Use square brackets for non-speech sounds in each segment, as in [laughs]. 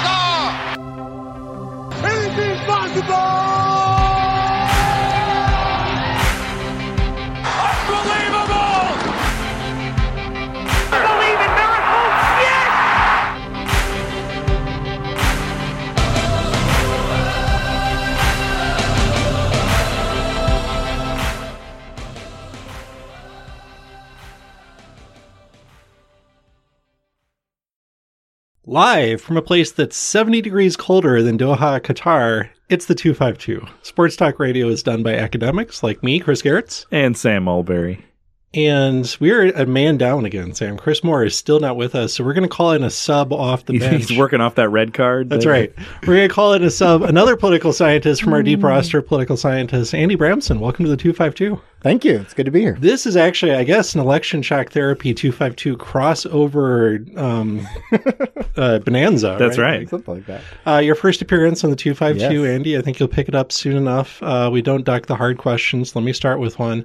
star! Anything's possible! Live from a place that's 70 degrees colder than Doha, Qatar, it's the 252. Sports Talk Radio is done by academics like me, Chris Gerritz. And Sam Mulberry. And we're a man down again, Sam. Chris Moore is still not with us, so we're going to call in a sub off the [laughs] bench. he's [laughs] working off that red card. That's that- right. We're going to call in a sub, another political scientist from our deep [laughs] roster political scientists, Andy Bramsen. Welcome to the 252. Thank you. It's good to be here. This is actually, I guess, an election shock therapy 252 crossover um, [laughs] uh, bonanza. That's right. Something like that. Uh, your first appearance on the 252, Yes. Andy. I think you'll pick it up soon enough. Uh, we don't duck the hard questions. Let me start with one.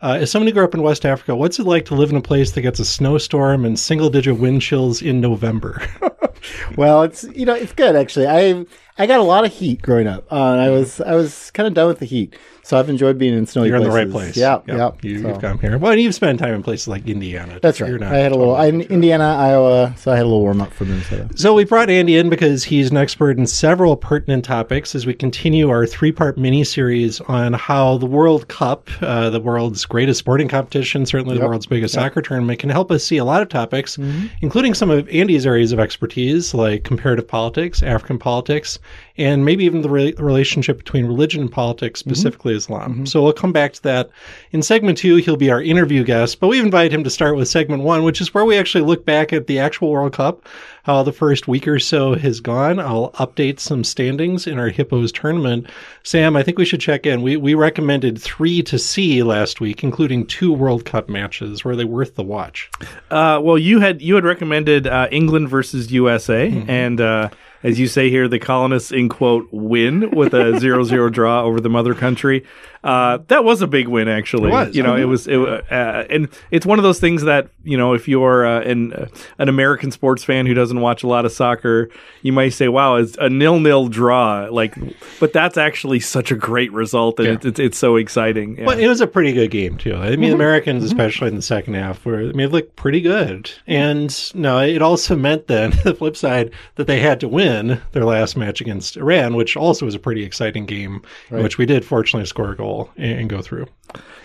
Uh, as someone who grew up in West Africa, what's it like to live in a place that gets a snowstorm and single digit wind chills in November? [laughs] Well, it's you know it's good actually. I I got a lot of heat growing up, uh, and I was I was kind of done with the heat, so I've enjoyed being in snowy You're in the right place. Yeah, Yep. yeah. You, so- You've come here. Well, and you've spent time in places like Indiana. That's right. You're not I had a little. I, in Indiana, Iowa, so I had a little warm up for Minnesota. So we brought Andy in because he's an expert in several pertinent topics as we continue our three-part mini-series on how the World Cup, uh, the world's greatest sporting competition, certainly the world's biggest soccer tournament, can help us see a lot of topics, Mm-hmm. including some of Andy's areas of expertise, like comparative politics, African politics, and maybe even the re- relationship between religion and politics, Mm-hmm. specifically Islam. So we'll come back to that. In segment two, he'll be our interview guest, but we invite him to start with segment one, which is where we actually look back at the actual World Cup, how the first week or so has gone. I'll update some standings in our Hippos tournament. Sam, I think we should check in. We, we recommended three to see last week, including two World Cup matches. Were they worth the watch? Uh, well, you had you had recommended uh, England versus USA, Mm-hmm. and uh, as you say here, the colonists in quote win with a [laughs] 0-0 draw over the mother country. Uh, that was a big win, actually. It was. You know, Oh, it was, it, uh, and it's one of those things that you know, if you're uh, an uh, an American sports fan who doesn't watch a lot of soccer, you might say, "Wow, it's a nil-nil draw." Like, but that's actually such a great result, and Yeah. it's, it's it's so exciting. Yeah. Well, it was a pretty good game too. I mean, the Americans, especially in the second half, were I mean, it looked pretty good. And no, it also meant then [laughs] the flip side that they had to win their last match against Iran, which also was a pretty exciting game, in which we did fortunately score a goal and, and go through.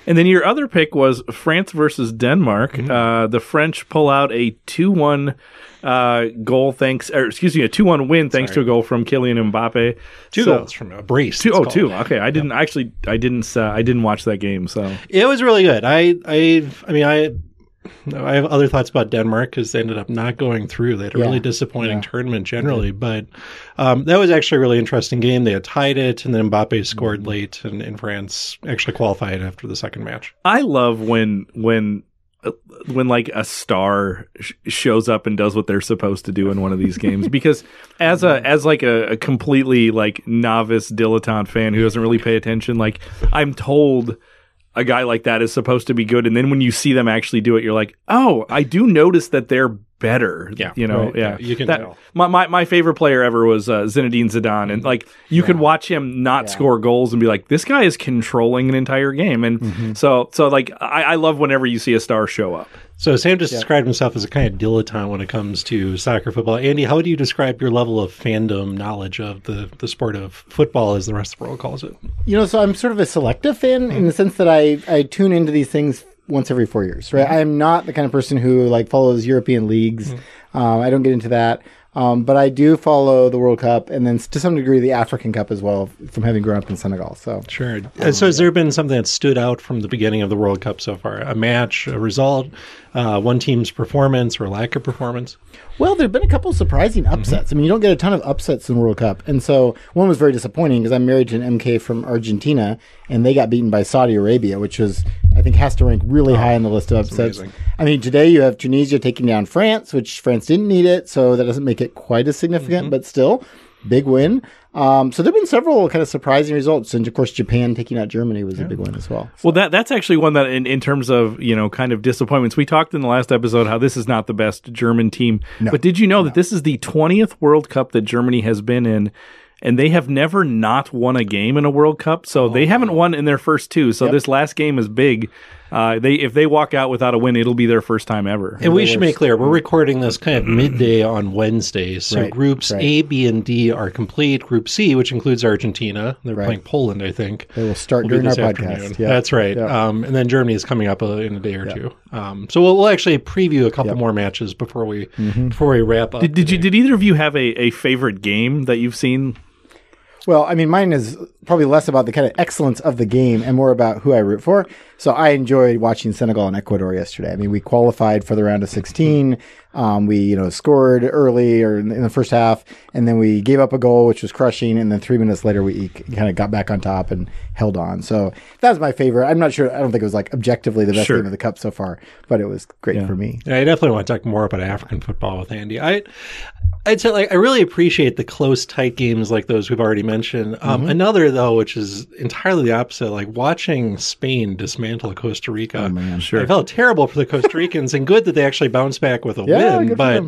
And then your other pick was France versus Denmark. Mm-hmm. Uh, the French pull out a 2 1 uh, goal, thanks, or excuse me, a 2 1 win thanks to a goal from Kylian Mbappe. Two So- goals from a brace. Two, oh, called. two. Okay, I didn't actually. I didn't. Uh, I didn't watch that game. So It was really good. I, I, I mean, I. I have other thoughts about Denmark because they ended up not going through. They had a Yeah. really disappointing tournament generally, but um, that was actually a really interesting game. They had tied it, and then Mbappe scored late, and, and France actually qualified after the second match. I love when when. uh, When like a star sh- shows up and does what they're supposed to do in one of these games, [laughs] because as a as like a, a completely like novice dilettante fan who doesn't really pay attention, like I'm told a guy like that is supposed to be good, and then when you see them actually do it, you're like, oh, I do notice that they're better. Yeah, you know, right, yeah, yeah, you can That- tell. My, my my favorite player ever was uh, Zinedine Zidane, and like you could watch him not score goals and be like, this guy is controlling an entire game, and Mm-hmm. so so like I, I love whenever you see a star show up. So Sam just described himself as a kind of dilettante when it comes to soccer football. Andy, how would you describe your level of fandom knowledge of the, the sport of football, as the rest of the world calls it? You know, so I'm sort of a selective fan in the sense that I I tune into these things once every four years, right? I'm not the kind of person who like follows European leagues. Um, I don't get into that. Um, but I do follow the World Cup and then to some degree the African Cup as well from having grown up in Senegal. So Sure. Uh, so has there been something that stood out from the beginning of the World Cup so far? A match, a result, uh, one team's performance or lack of performance? Well, there have been a couple surprising upsets. I mean, you don't get a ton of upsets in World Cup. And so one was very disappointing because I'm married to an MK from Argentina and they got beaten by Saudi Arabia, which was, I think, has to rank really high on the list of upsets. amazing. I mean, today you have Tunisia taking down France, which France didn't need it, so that doesn't make it quite as significant, but still, big win. Um, so there have been several kind of surprising results, and of course, Japan taking out Germany was a big one as well. Well, that that's actually one that, in, in terms of you know, kind of disappointments, we talked in the last episode how this is not the best German team. but did you know that this is the twentieth World Cup that Germany has been in? And they have never not won a game in a World Cup, so they haven't won in their first two. So this last game is big. Uh, they if they walk out without a win, it'll be their first time ever. And we should make clear we're recording this kind of midday on Wednesday. So Right, groups right. A, B, and D are complete. Group C, which includes Argentina, they're Right. playing Poland, I think. They will start will during our this podcast. afternoon. Yeah. That's right. Yeah. Um, and then Germany is coming up uh, in a day or two. Um, so we'll, we'll actually preview a couple more matches before we Mm-hmm. before we wrap up. Did, did you did either of you have a, a favorite game that you've seen? Well, I mean, mine is probably less about the kind of excellence of the game and more about who I root for. So I enjoyed watching Senegal and Ecuador yesterday. I mean, we qualified for the round of 16. Um, we, you know, scored early or in in the first half, and then we gave up a goal, which was crushing. And then three minutes later, we kind of got back on top and held on. So that was my favorite. I'm not sure. I don't think it was like objectively the best Sure. game of the cup so far, but it was great for me. Yeah, I definitely want to talk more about African football with Andy. I, I'd say like I really appreciate the close, tight games like those we've already mentioned. Um, Another though, which is entirely the opposite, like watching Spain dismantle Costa Rica. Oh man, Sure. I felt terrible for the Costa Ricans, and good that they actually bounced back with a Yeah, win. But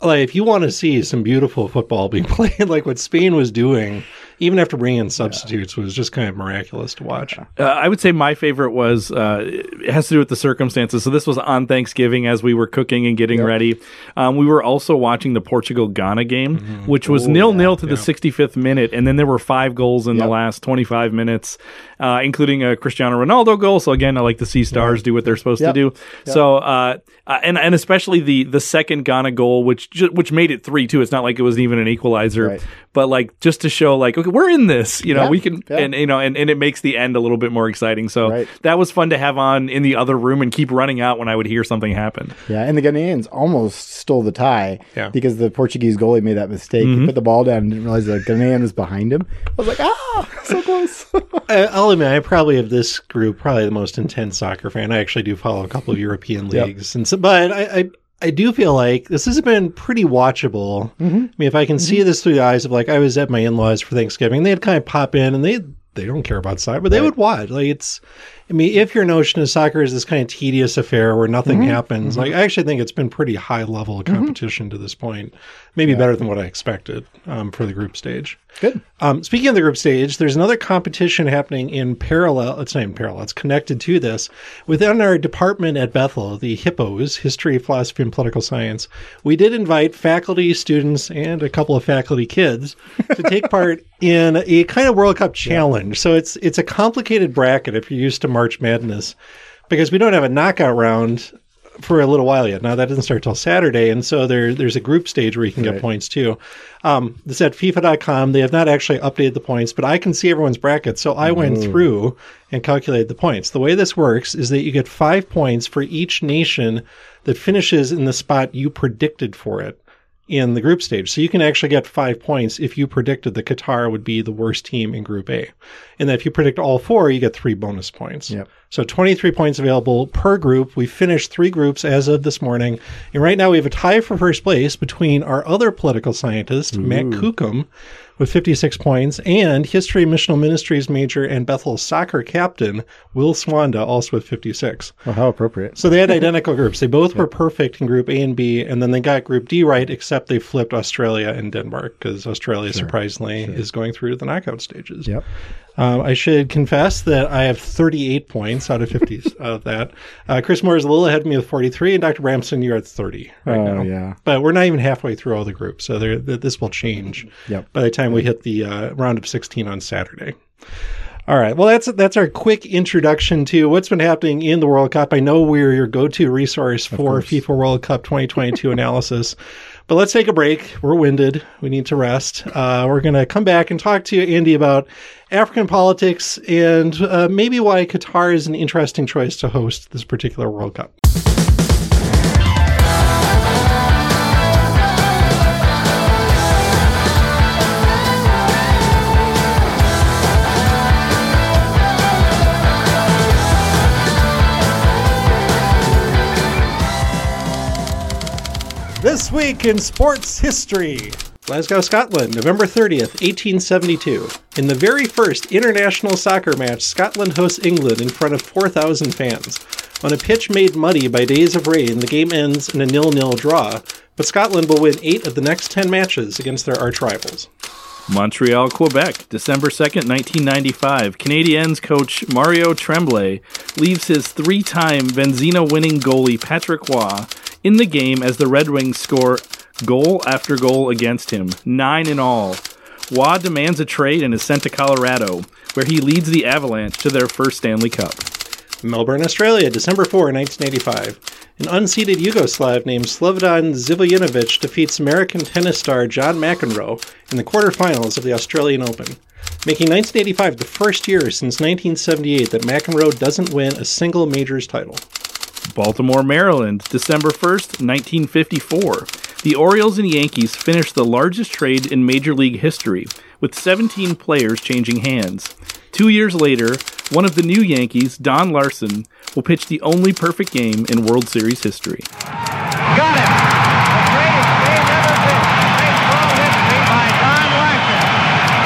like, if you want to see some beautiful football being [laughs] played, like what Spain was doing, even after bringing in substitutes, was just kind of miraculous to watch. Uh, I would say my favorite was uh, it has to do with the circumstances. So this was on Thanksgiving as we were cooking and getting ready. Um, we were also watching the Portugal Ghana game, which was nil nil to the 65th minute, and then there were five goals in the last 25 minutes, uh, including a Cristiano Ronaldo goal. So again, I like to see stars do what they're supposed Yep. to do. So uh, uh, and and especially the the second Ghana goal, which ju- which made it three two. It's not like it was even an equalizer, Right. but like just to show like okay, we're in this. You know, Yeah. we can Yeah. and you know, and, and it makes the end a little bit more exciting. So Right. that was fun to have on in the other room and keep running out when I would hear something happen. Yeah, and the Ghanaians almost stole the tie Yeah. because the Portuguese goalie made that mistake. He put the ball down and didn't realize the Ghanaian was behind him. I was like, ah, so close. [laughs] I- I'll admit, I probably of this group probably the most intense soccer fan. I actually do follow a couple of European Yep. leagues, and so, but I, I I do feel like this has been pretty watchable. Mm-hmm. I mean, if I can see mm-hmm. this through the eyes of like I was at my in laws for Thanksgiving, they'd kind of pop in and they they don't care about soccer, but they would watch. Like it's, I mean, if your notion of soccer is this kind of tedious affair where nothing happens, like I actually think it's been pretty high level competition to this point, maybe better than what I expected um, for the group stage. Good. Um, speaking of the group stage, there's another competition happening in parallel. It's not in parallel. It's connected to this within our department at Bethel, the Hippos, History, Philosophy, and Political Science. We did invite faculty, students, and a couple of faculty kids to take [laughs] part in a kind of World Cup challenge. So it's it's a complicated bracket if you're used to March Madness, because we don't have a knockout round for a little while yet. Now that doesn't start till Saturday, and so there there's a group stage where you can get points too. Um, this at FIFA.com. They have not actually updated the points, but I can see everyone's brackets. So I went through and calculated the points. The way this works is that you get five points for each nation that finishes in the spot you predicted for it in the group stage. So you can actually get five points if you predicted that Qatar would be the worst team in Group A. And then if you predict all four, you get three bonus points. Yep. So 23 points available per group. We finished three groups as of this morning. And right now we have a tie for first place between our other political scientist, Matt Kukum, with 56 points, and History Missional Ministries major and Bethel soccer captain, Will Swanda, also with 56. Well, how appropriate. So they had identical [laughs] groups. They both were perfect in Group A and B, and then they got Group D right, except they flipped Australia and Denmark because Australia, surprisingly, is going through the knockout stages. Yep. Um, I should confess that I have 38 points out of 50 [laughs] of that. Uh, Chris Moore is a little ahead of me with 43, and Dr. Bramsen, you're at 30 right Oh, now. yeah. But we're not even halfway through all the groups, so there, th- this will change Yep. by the time we hit the uh, round of 16 on Saturday. All right. Well, that's that's our quick introduction to what's been happening in the World Cup. I know we're your go-to resource for FIFA World Cup 2022 [laughs] analysis. But let's take a break. We're winded. We need to rest. Uh, we're going to come back and talk to you, Andy about African politics and uh, maybe why Qatar is an interesting choice to host this particular World Cup. This week in sports history. Glasgow, Scotland, November 30th, 1872. In the very first international soccer match, Scotland hosts England in front of 4,000 fans. On a pitch made muddy by days of rain, the game ends in a nil-nil draw, but Scotland will win eight of the next 10 matches against their arch rivals. Montreal, Quebec, December 2nd, 1995. Canadiens coach Mario Tremblay leaves his three time Vezina winning goalie Patrick Roy in the game as the Red Wings score goal after goal against him, nine in all. Roy demands a trade and is sent to Colorado, where he leads the Avalanche to their first Stanley Cup. Melbourne, Australia, December 4, 1985. An unseeded Yugoslav named Slobodan Zivojinovic defeats American tennis star John McEnroe in the quarterfinals of the Australian Open, making 1985 the first year since 1978 that McEnroe doesn't win a single majors title. Baltimore, Maryland, December 1st, 1954. The Orioles and Yankees finished the largest trade in Major League history, with 17 players changing hands. Two years later, one of the new Yankees, Don Larsen, will pitch the only perfect game in World Series history. Got him. The greatest game ever pitched in baseball history by Don Larsen.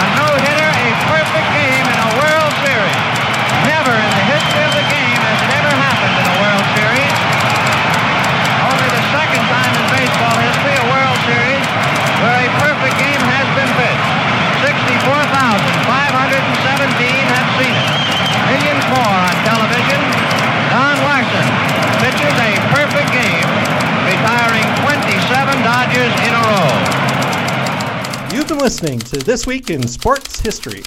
A no-hitter, a perfect game in a World Series. Never in the history of the game has it ever happened in a World Series. Only the second time in baseball history, a World Series, where a perfect game has been pitched. 64,517 have seen it. Millions more on television. Don Larsen pitches a perfect game, retiring 27 Dodgers in a row. You've been listening to This Week in Sports History.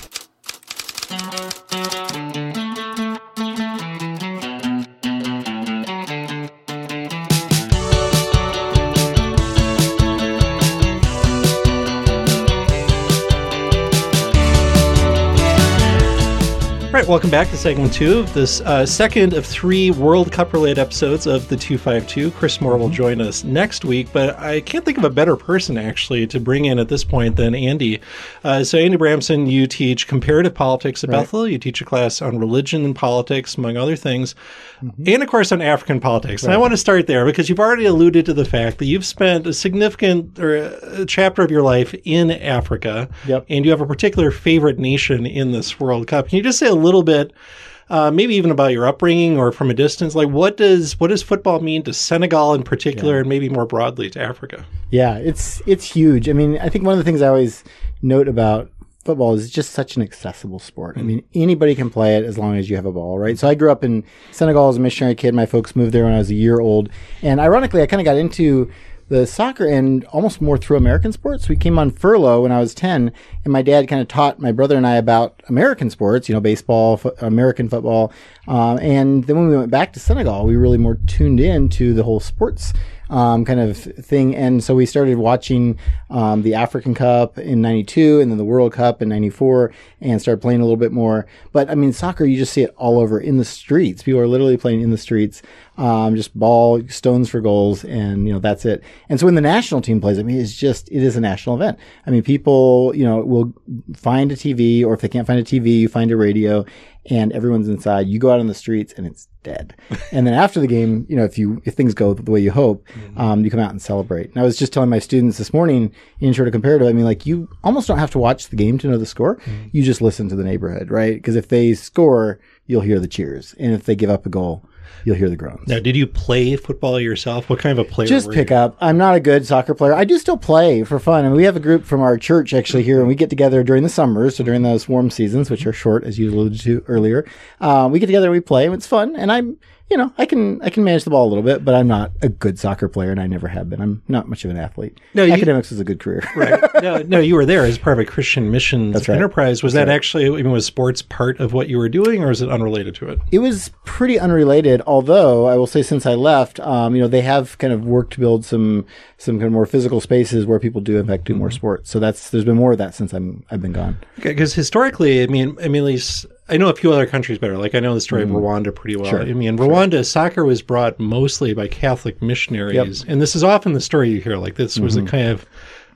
Right, welcome back to segment two of this uh, second of three World Cup related episodes of the 252. Chris Moore will join us next week, but I can't think of a better person actually to bring in at this point than Andy. Uh, so, Andy Bramsen, you teach comparative politics at Right. Bethel. You teach a class on religion and politics, among other things, and of course on African politics. And I want to start there because you've already alluded to the fact that you've spent a significant or a chapter of your life in Africa. Yep. And you have a particular favorite nation in this World Cup. Can you just say a little bit, uh, maybe even about your upbringing or from a distance? Like, what does what does football mean to Senegal in particular, and maybe more broadly to Africa? Yeah, it's it's huge. I mean, I think one of the things I always note about football is just such an accessible sport. I mean, anybody can play it as long as you have a ball, right? So I grew up in Senegal as a missionary kid. My folks moved there when I was a year old, and ironically, I kind of got into the soccer and almost more through American sports. We came on furlough when I was 10 and my dad kind of taught my brother and I about American sports, you know, baseball, fo- American football. Um, and then when we went back to Senegal, we really more tuned in to the whole sports um, kind of thing. And so we started watching um, the African Cup in 92 and then the World Cup in 94 and started playing a little bit more. But I mean, soccer, you just see it all over in the streets. People are literally playing in the streets, um, just ball, stones for goals, and, you know, that's it. And so when the national team plays, I mean, it's just, it is a national event. I mean, people, you know, will find a TV or if they can't find a TV, you find a radio and everyone's inside. You go out on the streets and it's dead. [laughs] and then after the game, you know, if you if things go the way you hope, um, you come out and celebrate. And I was just telling my students this morning in to comparative. I mean, like you almost don't have to watch the game to know the score. You just listen to the neighborhood, right? Because if they score, you'll hear the cheers, and if they give up a goal, you'll hear the groans. Now, did you play football yourself? What kind of a player? Just were pick you? up. I'm not a good soccer player. I do still play for fun. And we have a group from our church actually here, and we get together during the summers, so during those warm seasons, which are short, as you alluded to earlier. Uh, we get together, we play, and it's fun. And I'm, you know, I can I can manage the ball a little bit, but I'm not a good soccer player, and I never have been. I'm not much of an athlete. No, you- academics is a good career. right. No, no, you were there as part of a Christian missions That's right. enterprise. Was that actually, even was sports part of what you were doing, or is it unrelated to it? It was pretty unrelated, although I will say since I left, um, you know, they have kind of worked to build some some kind of more physical spaces where people do in fact do more sports. So that's there's been more of that since I'm I've been gone. Because historically, I mean, I mean, at least I know a few other countries better. Like I know the story of mm-hmm. Rwanda pretty well. Sure. I mean, Rwanda soccer was brought mostly by Catholic missionaries, and this is often the story you hear. Like this was a mm-hmm. kind of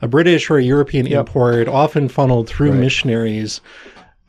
a British or a European import, often funneled through missionaries.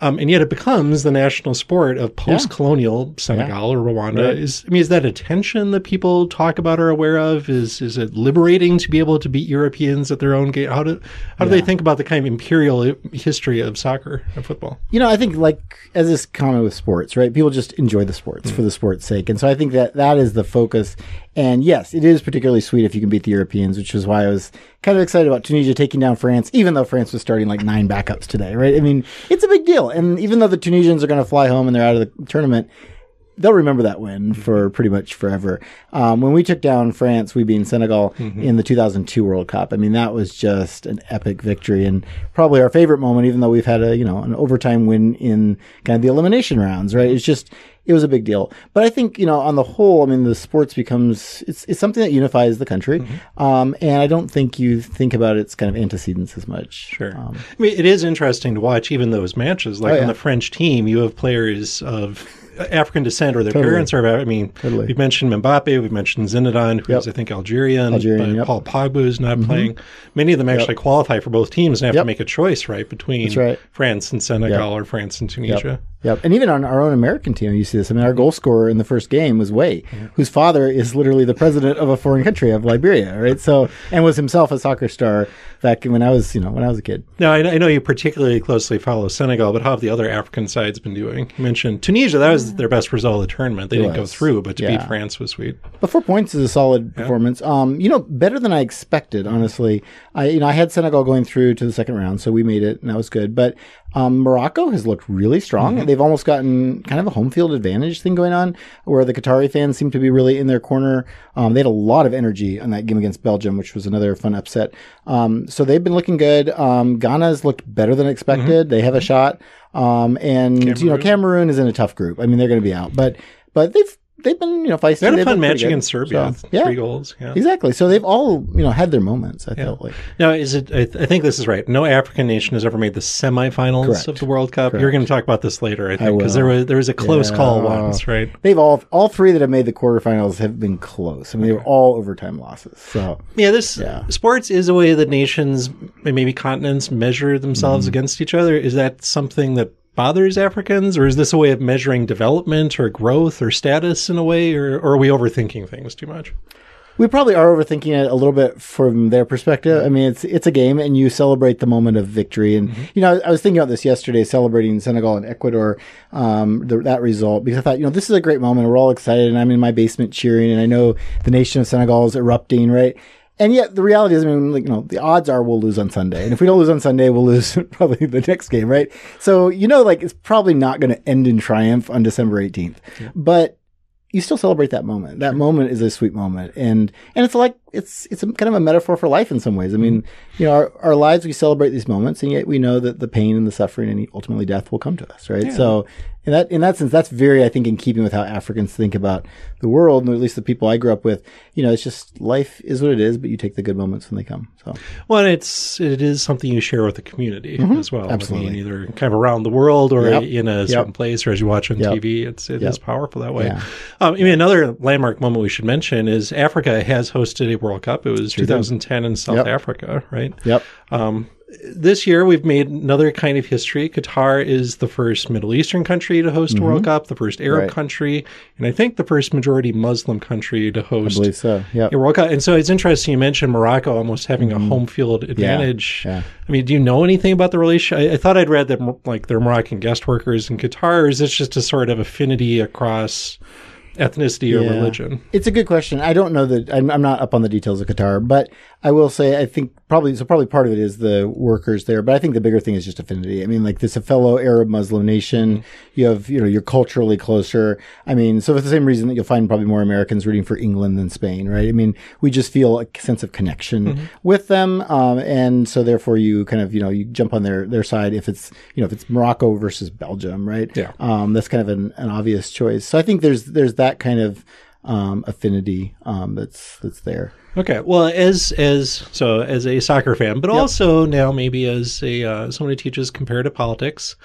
Um, and yet it becomes the national sport of post-colonial Senegal or Rwanda. Right. Is I mean, is that a tension that people talk about or are aware of? Is is it liberating to be able to beat Europeans at their own game? How do how do they think about the kind of imperial history of soccer and football? You know, I think like as is common with sports, right? People just enjoy the sports for the sport's sake, and so I think that that is the focus. And yes, it is particularly sweet if you can beat the Europeans, which is why I was kind of excited about Tunisia taking down France, even though France was starting like nine backups today, right? I mean, it's a big deal, and even though the Tunisians are going to fly home and they're out of the tournament. They'll remember that win for pretty much forever. Um, when we took down France, we beat Senegal in the 2002 World Cup. I mean, that was just an epic victory and probably our favorite moment, even though we've had a, you know, an overtime win in kind of the elimination rounds, right? It's just, it was a big deal. But I think, you know, on the whole, I mean, the sports becomes, it's, it's something that unifies the country. Um, and I don't think you think about its kind of antecedents as much. Sure. Um, I mean, it is interesting to watch even those matches. Like Oh, yeah. on the French team, you have players of African descent or their Totally. parents are. I mean, Totally. we've mentioned Mbappe, we've mentioned Zinedine, who's Yep. I think Algerian. Algerian, but yep. Paul Pogba is not mm-hmm. playing. Many of them actually qualify for both teams and have Yep. to make a choice, right, between right. France and Senegal or France and Tunisia. Yep. And even on our own American team, you see this. I mean, our goal scorer in the first game was Weah, whose father is literally the president of a foreign country of Liberia, right? So, and was himself a soccer star back when I was, you know, when I was a kid. Now, I, I know you particularly closely follow Senegal, but how have the other African sides been doing? You mentioned Tunisia; that was their best result of the tournament. They didn't go through, but to beat France was sweet. But four points is a solid performance. Um, you know, better than I expected, honestly. I, you know, I had Senegal going through to the second round, so we made it, and that was good. But um, Morocco has looked really strong. They've almost gotten kind of a home field advantage thing going on, where the Qatari fans seem to be really in their corner. Um, they had a lot of energy on that game against Belgium, which was another fun upset. Um, so they've been looking good. Um, Ghana's looked better than expected. They have a shot. Um, and you know, Cameroon is in a tough group. I mean, they're going to be out, but but they've they've been you know feisty. They had a fun match against Serbia. So, yeah, Three goals. Yeah. exactly. So they've all you know had their moments. I felt like Now, is it? I, th- I think this is right. No African nation has ever made the semifinals Correct. of the World Cup. You're going to talk about this later, I think, because there was there was a close call once, right? they've all all three that have made the quarterfinals have been close. I mean, they were all overtime losses. So Yeah, this Yeah. sports is a way that nations and maybe continents measure themselves Mm-hmm. against each other. Is that something that bothers Africans, or is this a way of measuring development or growth or status in a way, or, or are we overthinking things too much? we probably are overthinking it a little bit from their perspective. I mean, it's it's a game, and you celebrate the moment of victory. And you know, I was thinking about this yesterday, celebrating Senegal and Ecuador, um, the, that result, because I thought, you know, this is a great moment. We're all excited, and I'm in my basement cheering, and I know the nation of Senegal is erupting, right? And yet, the reality is, I mean, like, you know, the odds are we'll lose on Sunday. And if we don't lose on Sunday, we'll lose [laughs] probably the next game, right? So, you know, like, it's probably not going to end in triumph on December 18th. But you still celebrate that moment. That moment is a sweet moment, and and it's like it's it's a, kind of a metaphor for life in some ways. I mean, you know, our, our lives we celebrate these moments, and yet we know that the pain and the suffering and ultimately death will come to us, right? So in that in that sense, that's very I think in keeping with how Africans think about the world, and at least the people I grew up with. You know, it's just life is what it is, but you take the good moments when they come. So Well, it's it is something you share with the community as well. I Mm-hmm. Absolutely. mean, either kind of around the world or Yep. in a certain place, or as you watch on Yep. TV. It's it is powerful that way. Yeah. Um, I mean, another landmark moment we should mention is Africa has hosted a World Cup. It was 2010 in South Yep. Africa, right? yep, Um, this year we've made another kind of history. Qatar is the first Middle Eastern country to host a World Cup, the first Arab Mm-hmm. Right. country, and I think the first majority Muslim country to I host believe so. Yep. a World Cup. And so it's interesting you mentioned Morocco almost having a home field advantage. Mm-hmm. yeah. I mean, do you know anything about the relation? I, I thought I'd read that like they're Moroccan guest workers in Qatar. Or is this just a sort of affinity across ethnicity or Yeah. religion? It's a good question. I don't know that I'm, I'm not up on the details of Qatar, but I will say I think probably so. Probably part of it is the workers there, but I think the bigger thing is just affinity. I mean, like this a fellow Arab Muslim nation. You have you know you're culturally closer. I mean, so for the same reason that you'll find probably more Americans rooting for England than Spain, right? I mean, we just feel a sense of connection with them, um, and so therefore you kind of you know you jump on their their side if it's you know if it's Morocco versus Belgium, right? Yeah. um, that's kind of an, an obvious choice. So I think there's there's that kind of um, affinity um, that's that's there. Okay. Well, as as so as a soccer fan, but also now maybe as a uh, someone who teaches comparative politics,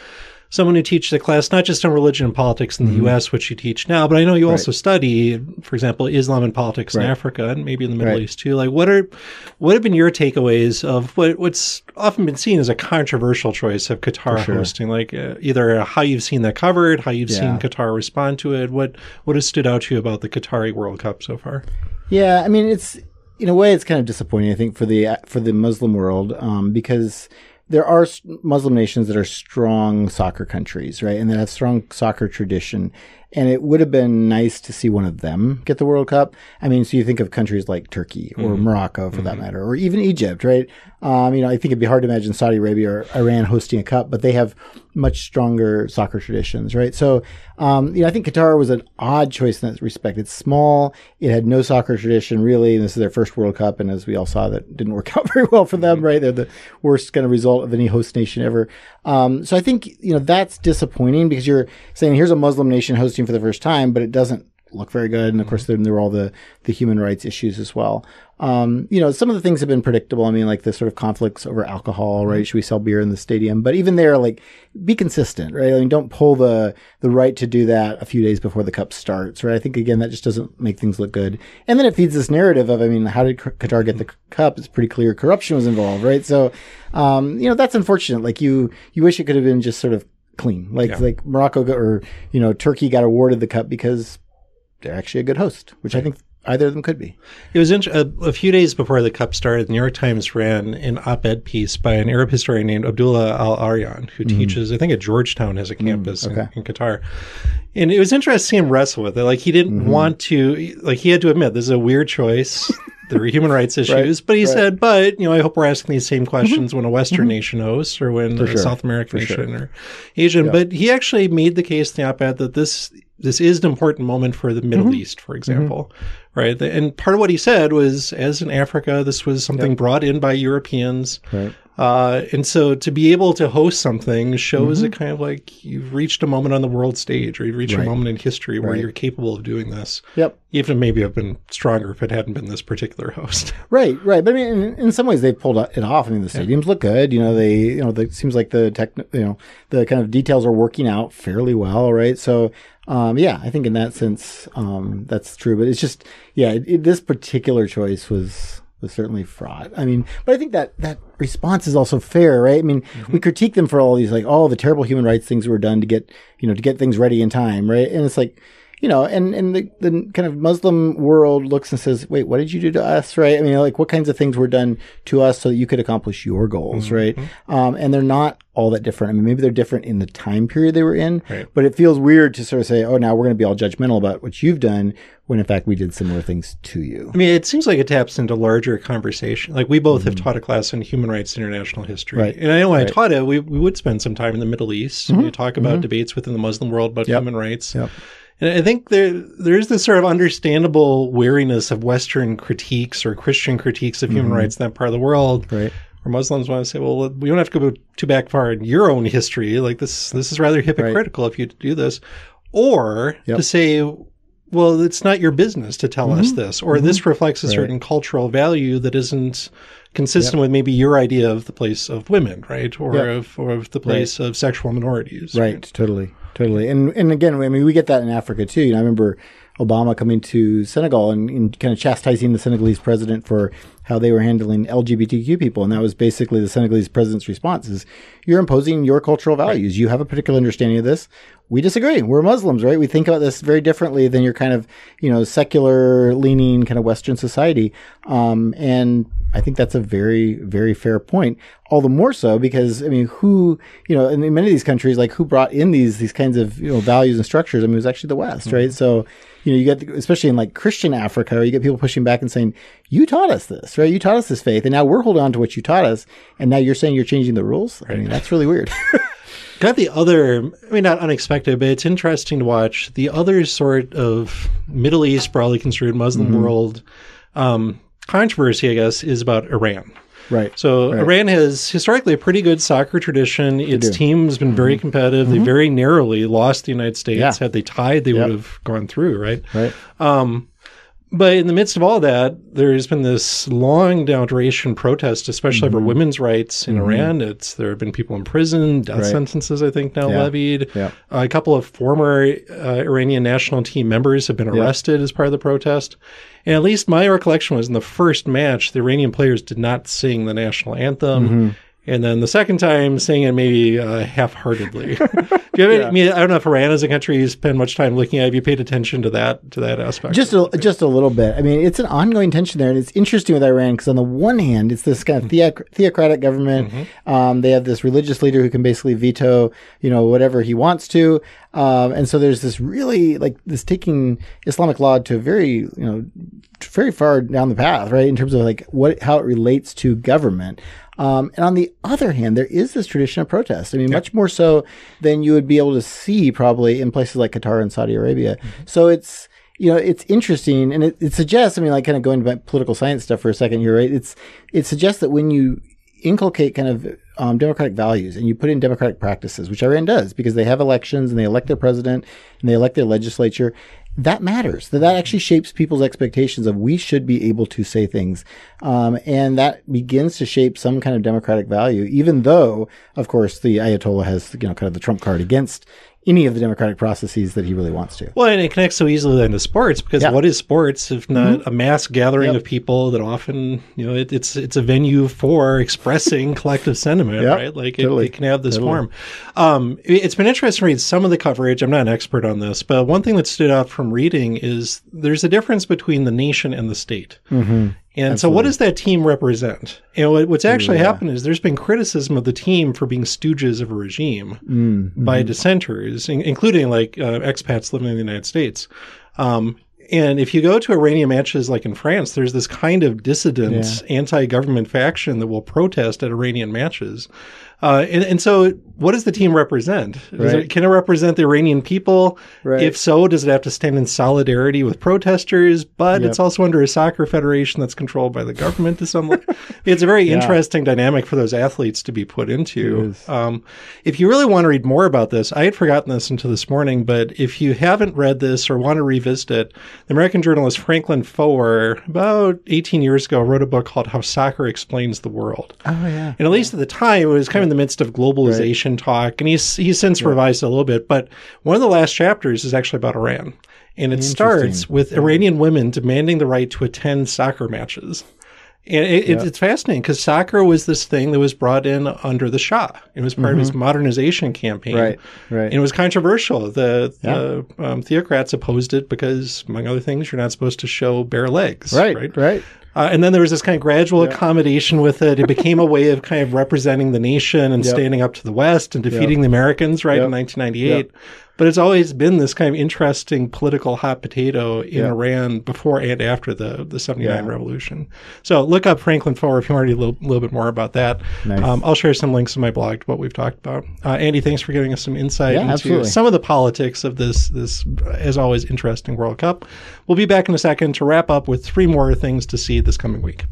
someone who teaches a class not just on religion and politics in the U.S., which you teach now, but I know you also study, for example, Islam and politics in Africa and maybe in the Middle Right. East too. Like, what are what have been your takeaways of what what's often been seen as a controversial choice of Qatar sure. hosting? Like, uh, either how you've seen that covered, how you've seen Qatar respond to it. What what has stood out to you about the Qatari World Cup so far? Yeah, I mean, it's in a way it's kind of disappointing. I think for the for the Muslim world um, because there are Muslim nations that are strong soccer countries, right, and that have strong soccer tradition. And it would have been nice to see one of them get the World Cup. I mean, so you think of countries like Turkey or Morocco, for that matter, or even Egypt, right? Um, you know, I think it'd be hard to imagine Saudi Arabia or Iran hosting a cup, but they have much stronger soccer traditions, right? So, um, you know, I think Qatar was an odd choice in that respect. It's small. It had no soccer tradition really. And this is their first World Cup. And as we all saw, that didn't work [laughs] out very well for them, right? They're the worst kind of result of any host nation ever. Um, so I think, you know, that's disappointing because you're saying here's a Muslim nation hosting for the first time, but it doesn't look very good. And of course, then there were all the, the human rights issues as well. Um, you know, some of the things have been predictable. I mean, like the sort of conflicts over alcohol, right? Should we sell beer in the stadium? But even there, like, be consistent, right? I mean, don't pull the, the right to do that a few days before the cup starts, right? I think again, that just doesn't make things look good. And then it feeds this narrative of, I mean, how did Qatar get the cup? It's pretty clear corruption was involved, right? So, um, you know, that's unfortunate. Like you, you wish it could have been just sort of clean, like, like Morocco got, or, you know, Turkey got awarded the cup because they're actually a good host, which I think either of them could be. It was int- a, a few days before the Cup started. The New York Times ran an op-ed piece by an Arab historian named Abdullah Al Arian, who mm-hmm. teaches, I think, at Georgetown has a mm, campus in, okay. in Qatar. And it was interesting to see him wrestle with it. Like he didn't mm-hmm. want to, like he had to admit this is a weird choice. There were human rights [laughs] issues, but he said, "But you know, I hope we're asking these same questions mm-hmm. when a Western mm-hmm. nation hosts, or when a sure. South American nation, or Asian." But he actually made the case in the op-ed that this this is an important moment for the Middle mm-hmm. East, for example, right? And part of what he said was, as in Africa, this was something brought in by Europeans. Right. Uh, and so to be able to host something shows it kind of like you've reached a moment on the world stage or you've reached a moment in history where Right. you're capable of doing this. Yep. Even maybe have been stronger if it hadn't been this particular host. [laughs] Right, right. But I mean, in, in some ways, they've pulled it off. I mean, the stadiums look good. You know, they, you know, it seems like the tech, you know, the kind of details are working out fairly well, right? So, um, yeah, I think in that sense, um, that's true. But it's just, yeah, it, it, this particular choice was was certainly fraught. I mean, but I think that that response is also fair, right? I mean, mm-hmm. we critique them for all these like, oh, the terrible human rights things were done to get, you know, to get things ready in time, right? And it's like, you know, and, and the, the kind of Muslim world looks and says, wait, what did you do to us? Right. I mean, like what kinds of things were done to us so that you could accomplish your goals. Mm-hmm. Right. Um, and they're not all that different. I mean, maybe they're different in the time period they were in, Right. but it feels weird to sort of say, oh, now we're going to be all judgmental about what you've done when in fact we did similar things to you. I mean, it seems like it taps into larger conversation. Like we both have mm-hmm. taught a class on human rights international history. Right. And I know when I taught it, we, we would spend some time in the Middle East and we mm-hmm. talk about debates within the Muslim world about human rights. Yep. And I think there there's this sort of understandable wariness of Western critiques or Christian critiques of human mm-hmm. rights in that part of the world. Right. Where Muslims want to say, well, we don't have to go too back far in your own history. Like this, this is rather hypocritical if you do this, or Yep. to say, well, it's not your business to tell us mm-hmm. this, or this mm-hmm. reflects a certain cultural value that isn't consistent with maybe your idea of the place of women, right, or Yep. of or of the place of sexual minorities, Right, totally, totally. And and again, I mean, we get that in Africa too. You know, I remember Obama coming to Senegal and, and kind of chastising the Senegalese president for how they were handling LGBTQ people, and that was basically the Senegalese president's response: "Is you're imposing your cultural values. You have a particular understanding of this. We disagree. We're Muslims, right? We think about this very differently than your kind of you know secular leaning kind of Western society." Um, and I think that's a very, very fair point. All the more so because I mean, who you know, in many of these countries, like who brought in these these kinds of you know values and structures? I mean, it was actually the West, right? So you know, you get especially in like Christian Africa, you get people pushing back and saying, "You taught us this, right? You taught us this faith, and now we're holding on to what you taught us, and now you're saying you're changing the rules." I mean, that's really weird. [laughs] Got the other, I mean, not unexpected, but it's interesting to watch the other sort of Middle East, broadly construed Muslim world um, controversy, I guess, is about Iran. right. So Iran has historically a pretty good soccer tradition. Its team has been very mm-hmm. competitive. They mm-hmm. very narrowly lost the United States. Yeah. Had they tied, they Yep. would have gone through, right? Right. Um, but in the midst of all that, there's been this long duration protest, especially Mm-hmm. over women's rights in Iran. It's there have been people in prison, death Right. sentences, I think, now Yeah. levied. Yeah. a couple of former uh, Iranian national team members have been arrested as part of the protest. And at least my recollection was in the first match, the Iranian players did not sing the national anthem. Mm-hmm. And then the second time, sing it maybe uh, half-heartedly. Do you have any, I mean, I don't know if Iran as a country you spend much time looking at. Have you paid attention to that to that aspect? Just a, just a little bit. I mean, it's an ongoing tension there, and it's interesting with Iran because on the one hand, it's this kind of theoc- theocratic government. Um, they have this religious leader who can basically veto, you know, whatever he wants to, um, and so there's this really like this taking Islamic law to a very, you know, very far down the path, right? In terms of like what how it relates to government. Um, and on the other hand, there is this tradition of protest. I mean, much more so than you would be able to see probably in places like Qatar and Saudi Arabia. So it's, you know, it's interesting and it, it suggests, I mean, like kind of going to political science stuff for a second here, right? It's, it suggests that when you inculcate kind of um, democratic values and you put in democratic practices, which Iran does because they have elections and they elect their president and they elect their legislature. That matters. That that actually shapes people's expectations of we should be able to say things, um, and that begins to shape some kind of democratic value. Even though, of course, the Ayatollah has you know kind of the trump card against any of the democratic processes that he really wants to. Well, and it connects so easily then to sports because Yeah. Mm-hmm. what is sports if not a mass gathering of people that often, you know, it, it's it's a venue for expressing [laughs] collective sentiment, Yep, right? Like it, totally, it can have this form. Um, it, it's been interesting to read some of the coverage. I'm not an expert on this, but one thing that stood out from reading is there's a difference between the nation and the state. Mm-hmm. And so, what does that team represent? What, what's actually happened is there's been criticism of the team for being stooges of a regime Mm-hmm. by dissenters, in, including like uh, expats living in the United States. Um, and if you go to Iranian matches like in France, there's this kind of dissident, anti-government faction that will protest at Iranian matches. Uh, and, and so, what does the team represent? Right. it, can it represent the Iranian people? Right. If so, does it have to stand in solidarity with protesters? But it's also under a soccer federation that's controlled by the government to some. [laughs] it's a very interesting dynamic for those athletes to be put into. Um, if you really want to read more about this, I had forgotten this until this morning, but if you haven't read this or want to revisit it, the American journalist Franklin Foer, about 18 years ago, wrote a book called How Soccer Explains the World. Oh yeah. And at least at the time, it was kind of in the midst of globalization talk, and he's he's since revised a little bit. But one of the last chapters is actually about Iran, and it starts with Iranian women demanding the right to attend soccer matches. And it, it, it's fascinating because soccer was this thing that was brought in under the Shah. It was part of his modernization campaign. Right, right. And it was controversial. The, the um, theocrats opposed it because, among other things, you're not supposed to show bare legs. Right, Right. right. Uh, and then there was this kind of gradual accommodation with it. It became a way of kind of representing the nation and standing up to the West and defeating the Americans, right, in 1998. But it's always been this kind of interesting political hot potato in Iran before and after the, the 79 revolution. So look up Franklin Foer if you want to read a little, little bit more about that. Um, I'll share some links in my blog to what we've talked about. Uh, Andy, thanks for giving us some insight Yeah, into absolutely. some of the politics of this, this, as always, interesting World Cup. We'll be back in a second to wrap up with three more things to see this coming week.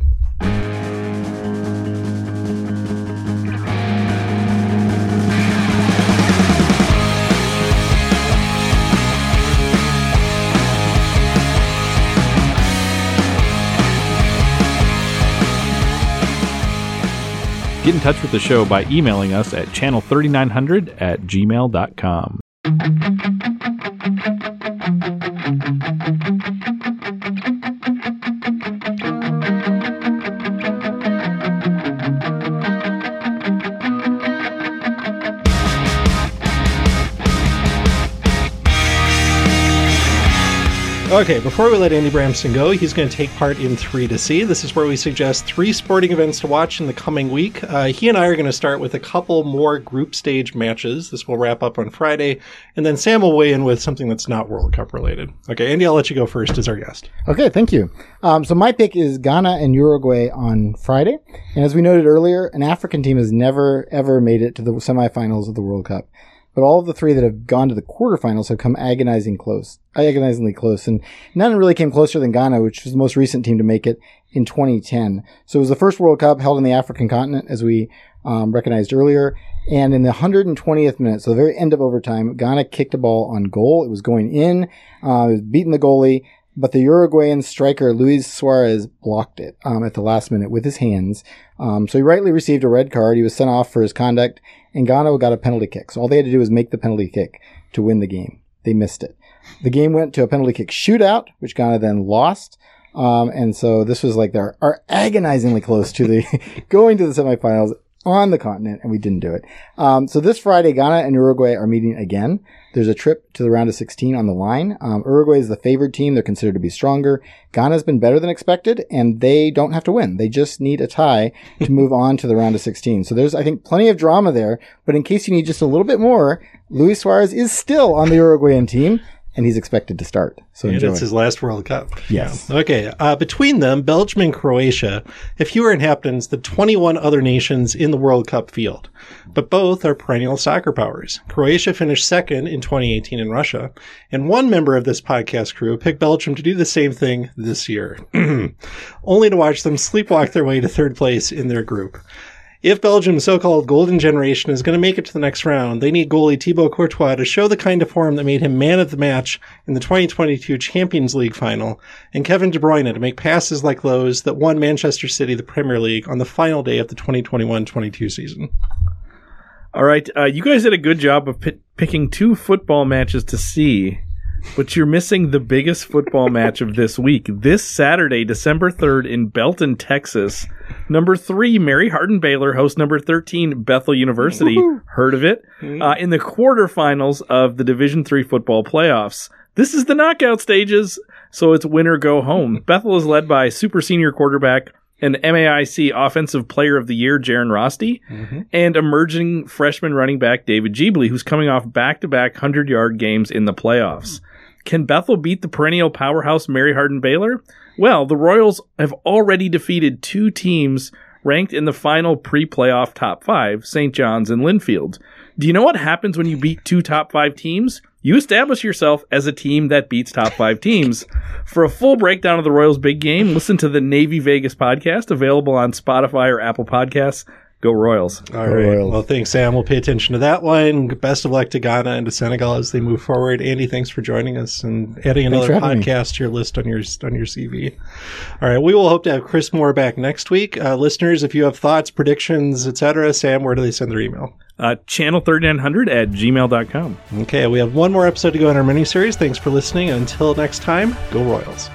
Get in touch with the show by emailing us at channel3900 at gmail.com. Okay, before we let Andy Bramsen go, he's going to take part in three to see. This is where we suggest three sporting events to watch in the coming week. Uh, he and I are going to start with a couple more group stage matches. This will wrap up on Friday, and then Sam will weigh in with something that's not World Cup related. Okay, Andy, I'll let you go first as our guest. Okay, thank you. Um, so my pick is Ghana and Uruguay on Friday. And as we noted earlier, an African team has never, ever made it to the semifinals of the World Cup. But all of the three that have gone to the quarterfinals have come agonizing close, agonizingly close. And none really came closer than Ghana, which was the most recent team to make it in 2010. So it was the first World Cup held in the African continent, as we um, recognized earlier. And in the 120th minute, so the very end of overtime, Ghana kicked a ball on goal. It was going in, uh, it was beating the goalie. But the Uruguayan striker Luis Suarez blocked it um, at the last minute with his hands. Um, so he rightly received a red card. He was sent off for his conduct, and Ghana got a penalty kick. So all they had to do was make the penalty kick to win the game. They missed it. The game went to a penalty kick shootout, which Ghana then lost. Um, and so this was like they're are agonizingly close to the [laughs] going to the semifinals on the continent, and we didn't do it. Um, so this Friday, Ghana and Uruguay are meeting again. There's a trip to the round of 16 on the line. Um, Uruguay is the favored team. They're considered to be stronger. Ghana's been better than expected, and they don't have to win. They just need a tie to move [laughs] on to the round of 16. So there's, I think, plenty of drama there. But in case you need just a little bit more, Luis Suarez is still on the Uruguayan team and he's expected to start. So and enjoy. it's his last World Cup. Yes. Yeah. Okay. Uh, between them, Belgium and Croatia have fewer inhabitants than 21 other nations in the World Cup field, but both are perennial soccer powers. Croatia finished second in 2018 in Russia, and one member of this podcast crew picked Belgium to do the same thing this year, [clears throat] only to watch them sleepwalk their way to third place in their group. If Belgium's so-called golden generation is going to make it to the next round, they need goalie Thibaut Courtois to show the kind of form that made him man of the match in the 2022 Champions League final, and Kevin De Bruyne to make passes like those that won Manchester City the Premier League on the final day of the 2021-22 season. All right, uh, you guys did a good job of p- picking two football matches to see, but you're missing the biggest football match of this week. This Saturday, December 3rd in Belton, Texas. Number three, Mary Hardin Baylor hosts number 13, Bethel University. Heard of it? Uh, in the quarterfinals of the Division Three football playoffs. This is the knockout stages, so it's winner go home. [laughs] Bethel is led by super senior quarterback and MIAC Offensive Player of the Year, Jaran Roste, and emerging freshman running back David Jeebley, who's coming off back to back 100 yard games in the playoffs. Can Bethel beat the perennial powerhouse Mary Hardin Baylor? Well, the Royals have already defeated two teams ranked in the final pre playoff top five, St. John's and Linfield. Do you know what happens when you beat two top five teams? You establish yourself as a team that beats top five teams. For a full breakdown of the Royals' big game, listen to the Navy Vegas podcast, available on Spotify or Apple Podcasts. Go Royals. All right. Royals. Well, thanks, Sam. We'll pay attention to that one. Best of luck to Ghana and to Senegal as they move forward. Andy, thanks for joining us and adding another for me. podcast to your list on your on your CV. All right. We will hope to have Chris Moore back next week. Uh, listeners, if you have thoughts, predictions, etc., Sam, where do they send their email? Uh, channel 3900 at gmail.com. Okay. We have one more episode to go in our mini series. Thanks for listening. Until next time, go Royals.